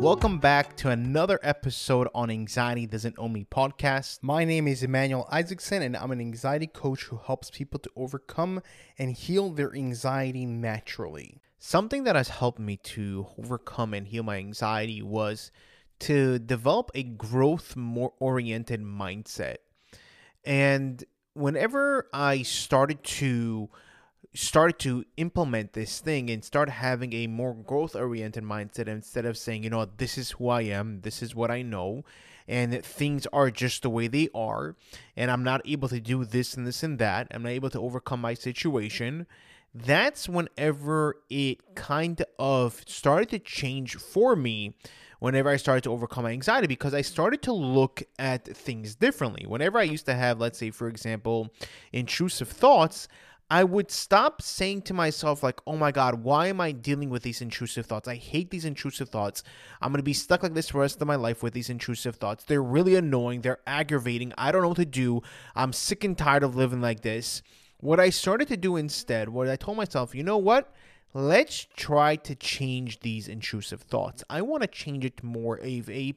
Welcome back to another episode on Anxiety Doesn't Own Me podcast. My name is Emmanuel Isaacson, and I'm an anxiety coach who helps people to overcome and heal their anxiety naturally. Something that has helped me to overcome and heal my anxiety was to develop a growth more oriented mindset. And whenever I started to started to implement this thing and start having a more growth oriented mindset instead of saying, you know, this is who I am, this is what I know, and things are just the way they are, and I'm not able to do this and this and that, I'm not able to overcome my situation. That's whenever it kind of started to change for me whenever I started to overcome my anxiety because I started to look at things differently. Whenever I used to have, let's say, for example, intrusive thoughts, I would stop saying to myself, like, oh my God, why am I dealing with these intrusive thoughts? I hate these intrusive thoughts. I'm going to be stuck like this for the rest of my life with these intrusive thoughts. They're really annoying. They're aggravating. I don't know what to do. I'm sick and tired of living like this. What I started to do instead, what I told myself, you know what? Let's try to change these intrusive thoughts. I want to change it more of a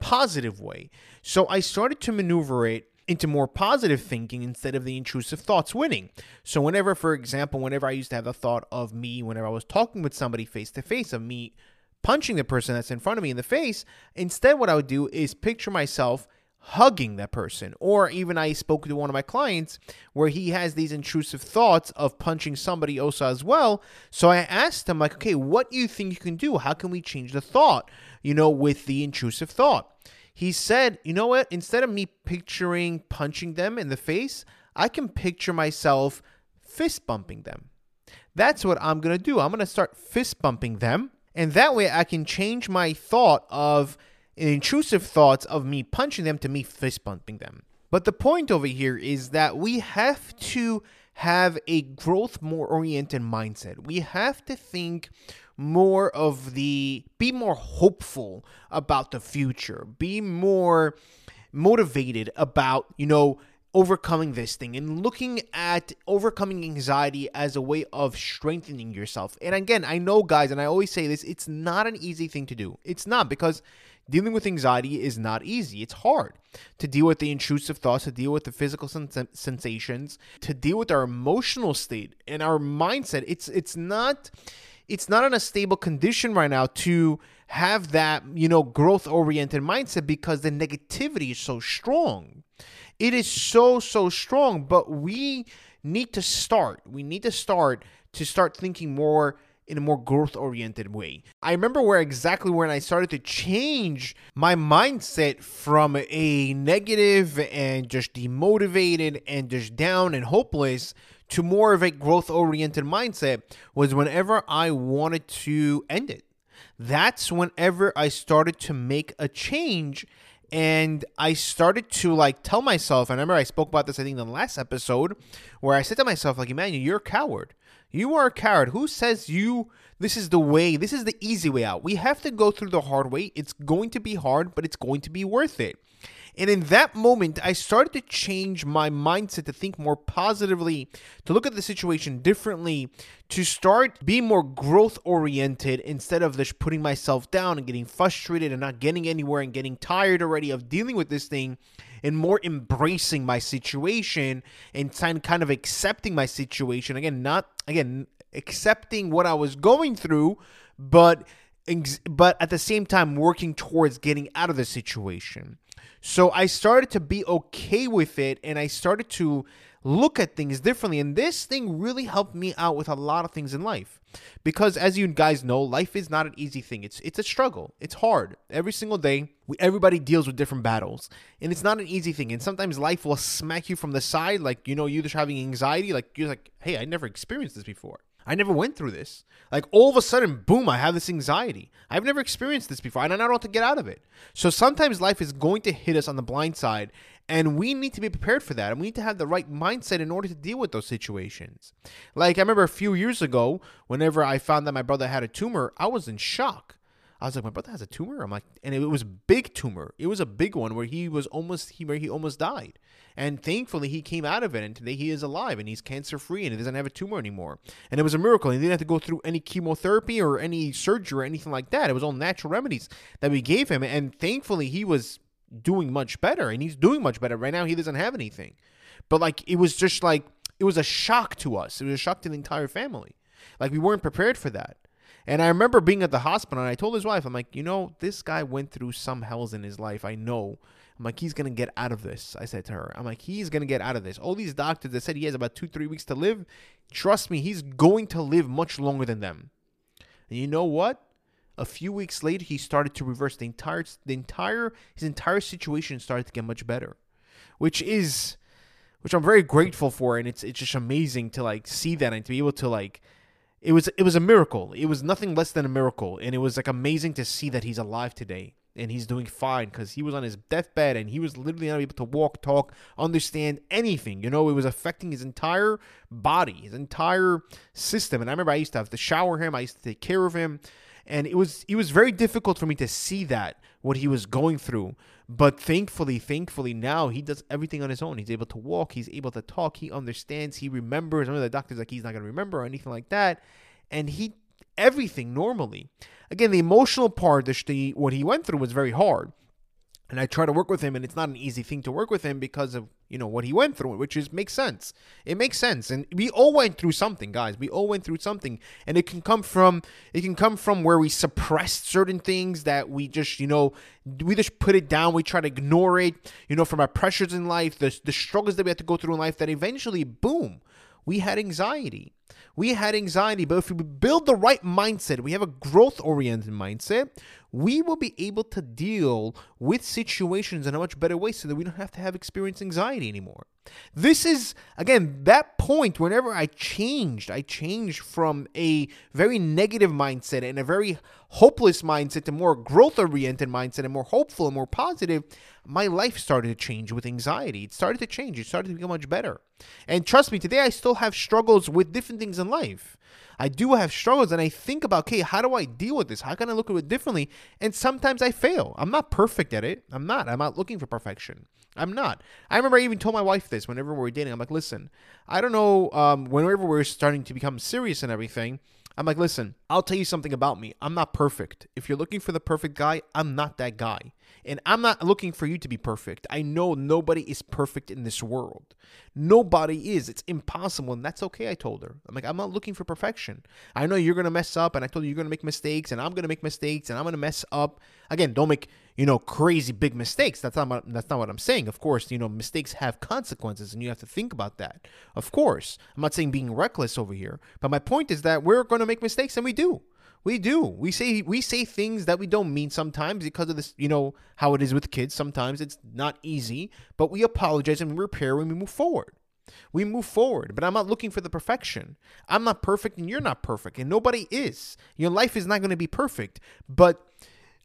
positive way. So I started to maneuver it into more positive thinking instead of the intrusive thoughts winning. So, whenever, for example, whenever I used to have the thought of me, whenever I was talking with somebody face to face, of me punching the person that's in front of me in the face, instead, what I would do is picture myself hugging that person. Or even I spoke to one of my clients where he has these intrusive thoughts of punching somebody also as well. So I asked him, like, okay, what do you think you can do? How can we change the thought, you know, with the intrusive thought? He said, you know what? Instead of me picturing punching them in the face, I can picture myself fist bumping them. That's what I'm going to do. I'm going to start fist bumping them. And that way I can change my thought of intrusive thoughts of me punching them to me fist bumping them. But the point over here is that we have to have a growth more oriented mindset. We have to think more of the be more hopeful about the future, be more motivated about, you know, overcoming this thing and looking at overcoming anxiety as a way of strengthening yourself. And again, I know, guys, and I always say this, it's not an easy thing to do. It's not because dealing with anxiety is not easy. It's hard to deal with the intrusive thoughts, to deal with the physical sens- sensations, to deal with our emotional state and our mindset. It's it's not it's not in a stable condition right now to have that, you know, growth oriented mindset because the negativity is so strong. It is so, so strong, but we need to start. We need to start to start thinking more in a more growth oriented way. I remember where exactly when I started to change my mindset from a negative and just demotivated and just down and hopeless to more of a growth oriented mindset was whenever I wanted to end it. That's whenever I started to make a change and I started to like tell myself, and I remember I spoke about this I think in the last episode, where I said to myself, like, Emmanuel, you're a coward. You are a coward. Who says you this is the way, this is the easy way out? We have to go through the hard way. It's going to be hard, but it's going to be worth it. And in that moment, I started to change my mindset to think more positively, to look at the situation differently, to start being more growth oriented instead of just putting myself down and getting frustrated and not getting anywhere and getting tired already of dealing with this thing and more embracing my situation and kind of accepting my situation. Again, not, again, accepting what I was going through, but but at the same time working towards getting out of the situation. So I started to be okay with it and I started to look at things differently. And this thing really helped me out with a lot of things in life. Because as you guys know, life is not an easy thing. It's it's a struggle. It's hard. Every single day, we, everybody deals with different battles. And it's not an easy thing. And sometimes life will smack you from the side like, you know, you're just having anxiety like you're like, "Hey, I never experienced this before." I never went through this. Like all of a sudden, boom, I have this anxiety. I've never experienced this before, and I don't know how to get out of it. So sometimes life is going to hit us on the blind side, and we need to be prepared for that. And we need to have the right mindset in order to deal with those situations. Like I remember a few years ago, whenever I found that my brother had a tumor, I was in shock. I was like, my brother has a tumor. I'm like, and it was big tumor. It was a big one where he was almost he where he almost died. And thankfully, he came out of it, and today he is alive, and he's cancer free, and he doesn't have a tumor anymore. And it was a miracle. He didn't have to go through any chemotherapy or any surgery or anything like that. It was all natural remedies that we gave him, and thankfully, he was doing much better, and he's doing much better right now. He doesn't have anything, but like it was just like it was a shock to us. It was a shock to the entire family. Like we weren't prepared for that. And I remember being at the hospital and I told his wife, I'm like, you know, this guy went through some hells in his life. I know. I'm like, he's going to get out of this. I said to her, I'm like, he's going to get out of this. All these doctors that said he has about two, three weeks to live, trust me, he's going to live much longer than them. And you know what? A few weeks later, he started to reverse the entire, the entire, his entire situation started to get much better, which is, which I'm very grateful for. And it's, it's just amazing to like see that and to be able to like, it was, it was a miracle. It was nothing less than a miracle. And it was like amazing to see that he's alive today and he's doing fine because he was on his deathbed and he was literally not able to walk, talk, understand anything. You know, it was affecting his entire body, his entire system. And I remember I used to have to shower him, I used to take care of him, and it was it was very difficult for me to see that what he was going through. But thankfully, thankfully now he does everything on his own. He's able to walk, he's able to talk, he understands, he remembers. I of the doctors like he's not gonna remember or anything like that, and he everything normally. Again, the emotional part, the, what he went through was very hard. And I try to work with him, and it's not an easy thing to work with him because of you know what he went through, which is makes sense. It makes sense, and we all went through something, guys. We all went through something, and it can come from it can come from where we suppressed certain things that we just you know we just put it down. We try to ignore it, you know, from our pressures in life, the the struggles that we have to go through in life. That eventually, boom, we had anxiety. We had anxiety, but if we build the right mindset, we have a growth oriented mindset, we will be able to deal with situations in a much better way so that we don't have to have experience anxiety anymore. This is, again, that point whenever I changed, I changed from a very negative mindset and a very hopeless mindset to more growth oriented mindset and more hopeful and more positive. My life started to change with anxiety. It started to change. It started to become much better. And trust me, today I still have struggles with different things in life. I do have struggles and I think about, okay, how do I deal with this? How can I look at it differently? And sometimes I fail. I'm not perfect at it. I'm not. I'm not looking for perfection. I'm not. I remember I even told my wife this whenever we were dating. I'm like, listen, I don't know, um, whenever we we're starting to become serious and everything, I'm like, listen, I'll tell you something about me. I'm not perfect. If you're looking for the perfect guy, I'm not that guy. And I'm not looking for you to be perfect. I know nobody is perfect in this world. Nobody is. It's impossible. And that's okay, I told her. I'm like, I'm not looking for perfection. I know you're going to mess up. And I told you you're going to make mistakes. And I'm going to make mistakes. And I'm going to mess up. Again, don't make, you know, crazy big mistakes. That's not, that's not what I'm saying. Of course, you know, mistakes have consequences. And you have to think about that. Of course. I'm not saying being reckless over here. But my point is that we're going to make mistakes. And we do. We do. We say we say things that we don't mean sometimes because of this, you know, how it is with kids. Sometimes it's not easy, but we apologize and we repair and we move forward. We move forward, but I'm not looking for the perfection. I'm not perfect and you're not perfect and nobody is. Your life is not going to be perfect, but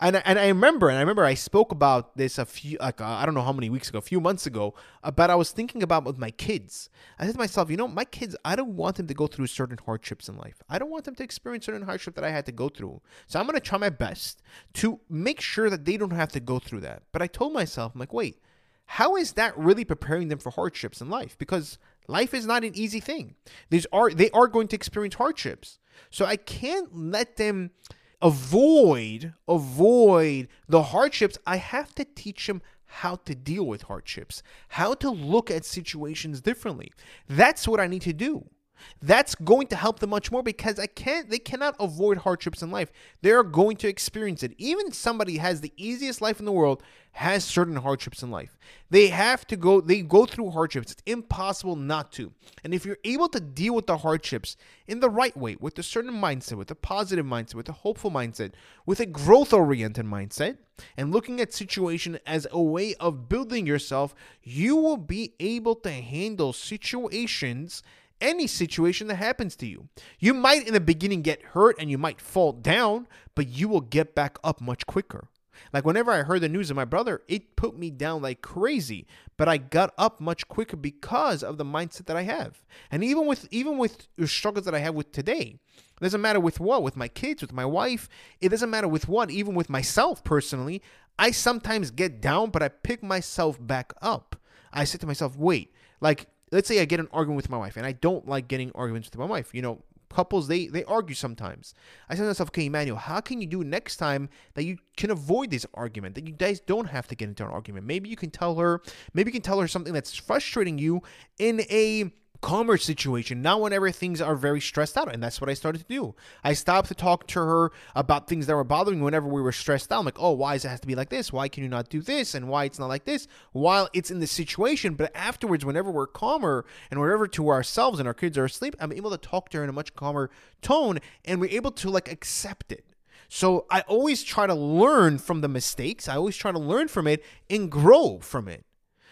and and I remember, and I remember I spoke about this a few, like uh, I don't know how many weeks ago, a few months ago, about I was thinking about with my kids. I said to myself, you know, my kids, I don't want them to go through certain hardships in life. I don't want them to experience certain hardship that I had to go through. So I'm gonna try my best to make sure that they don't have to go through that. But I told myself, I'm like, wait, how is that really preparing them for hardships in life? Because life is not an easy thing. These are they are going to experience hardships. So I can't let them avoid avoid the hardships. I have to teach him how to deal with hardships how to look at situations differently. That's what i need to do that's going to help them much more because I can't they cannot avoid hardships in life. They are going to experience it. Even somebody has the easiest life in the world has certain hardships in life. They have to go they go through hardships. It's impossible not to. And if you're able to deal with the hardships in the right way, with a certain mindset, with a positive mindset, with a hopeful mindset, with a growth-oriented mindset, and looking at situation as a way of building yourself, you will be able to handle situations any situation that happens to you. You might in the beginning get hurt and you might fall down, but you will get back up much quicker. Like whenever I heard the news of my brother, it put me down like crazy, but I got up much quicker because of the mindset that I have. And even with even with the struggles that I have with today, it doesn't matter with what, with my kids, with my wife, it doesn't matter with what, even with myself personally, I sometimes get down, but I pick myself back up. I say to myself, wait, like let's say I get an argument with my wife, and I don't like getting arguments with my wife. You know, couples they they argue sometimes. I say to myself, okay, Emmanuel, how can you do next time that you can avoid this argument? That you guys don't have to get into an argument. Maybe you can tell her, maybe you can tell her something that's frustrating you in a calmer situation, not whenever things are very stressed out. And that's what I started to do. I stopped to talk to her about things that were bothering me whenever we were stressed out. I'm like, oh, why does it have to be like this? Why can you not do this? And why it's not like this? While it's in the situation, but afterwards, whenever we're calmer and wherever to ourselves and our kids are asleep, I'm able to talk to her in a much calmer tone and we're able to like accept it. So I always try to learn from the mistakes. I always try to learn from it and grow from it.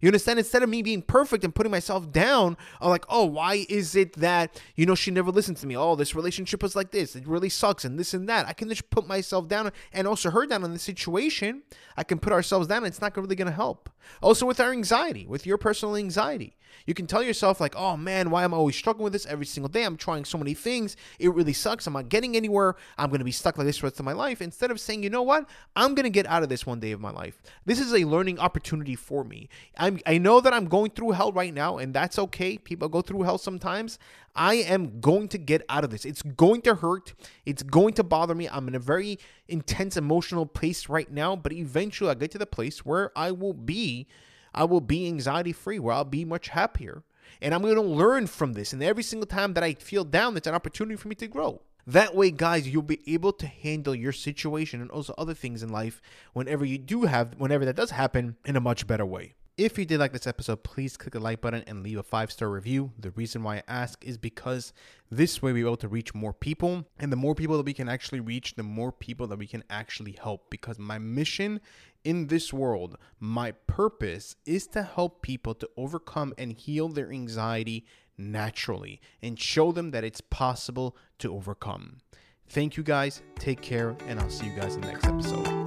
You understand? Instead of me being perfect and putting myself down, I'm like, oh, why is it that, you know, she never listened to me? Oh, this relationship was like this. It really sucks and this and that. I can just put myself down and also her down in the situation. I can put ourselves down and it's not really going to help. Also with our anxiety, with your personal anxiety. You can tell yourself like, oh man, why am I always struggling with this every single day? I'm trying so many things. It really sucks. I'm not getting anywhere. I'm going to be stuck like this for the rest of my life. Instead of saying, you know what? I'm going to get out of this one day of my life. This is a learning opportunity for me. I'm, I know that I'm going through hell right now, and that's okay. People go through hell sometimes. I am going to get out of this. It's going to hurt. It's going to bother me. I'm in a very intense emotional place right now, but eventually I get to the place where I will be I will be anxiety free, where I'll be much happier. And I'm going to learn from this. And every single time that I feel down, it's an opportunity for me to grow. That way, guys, you'll be able to handle your situation and also other things in life whenever you do have, whenever that does happen, in a much better way. If you did like this episode, please click the like button and leave a five star review. The reason why I ask is because this way we're able to reach more people. And the more people that we can actually reach, the more people that we can actually help. Because my mission in this world, my purpose is to help people to overcome and heal their anxiety naturally and show them that it's possible to overcome. Thank you guys. Take care, and I'll see you guys in the next episode.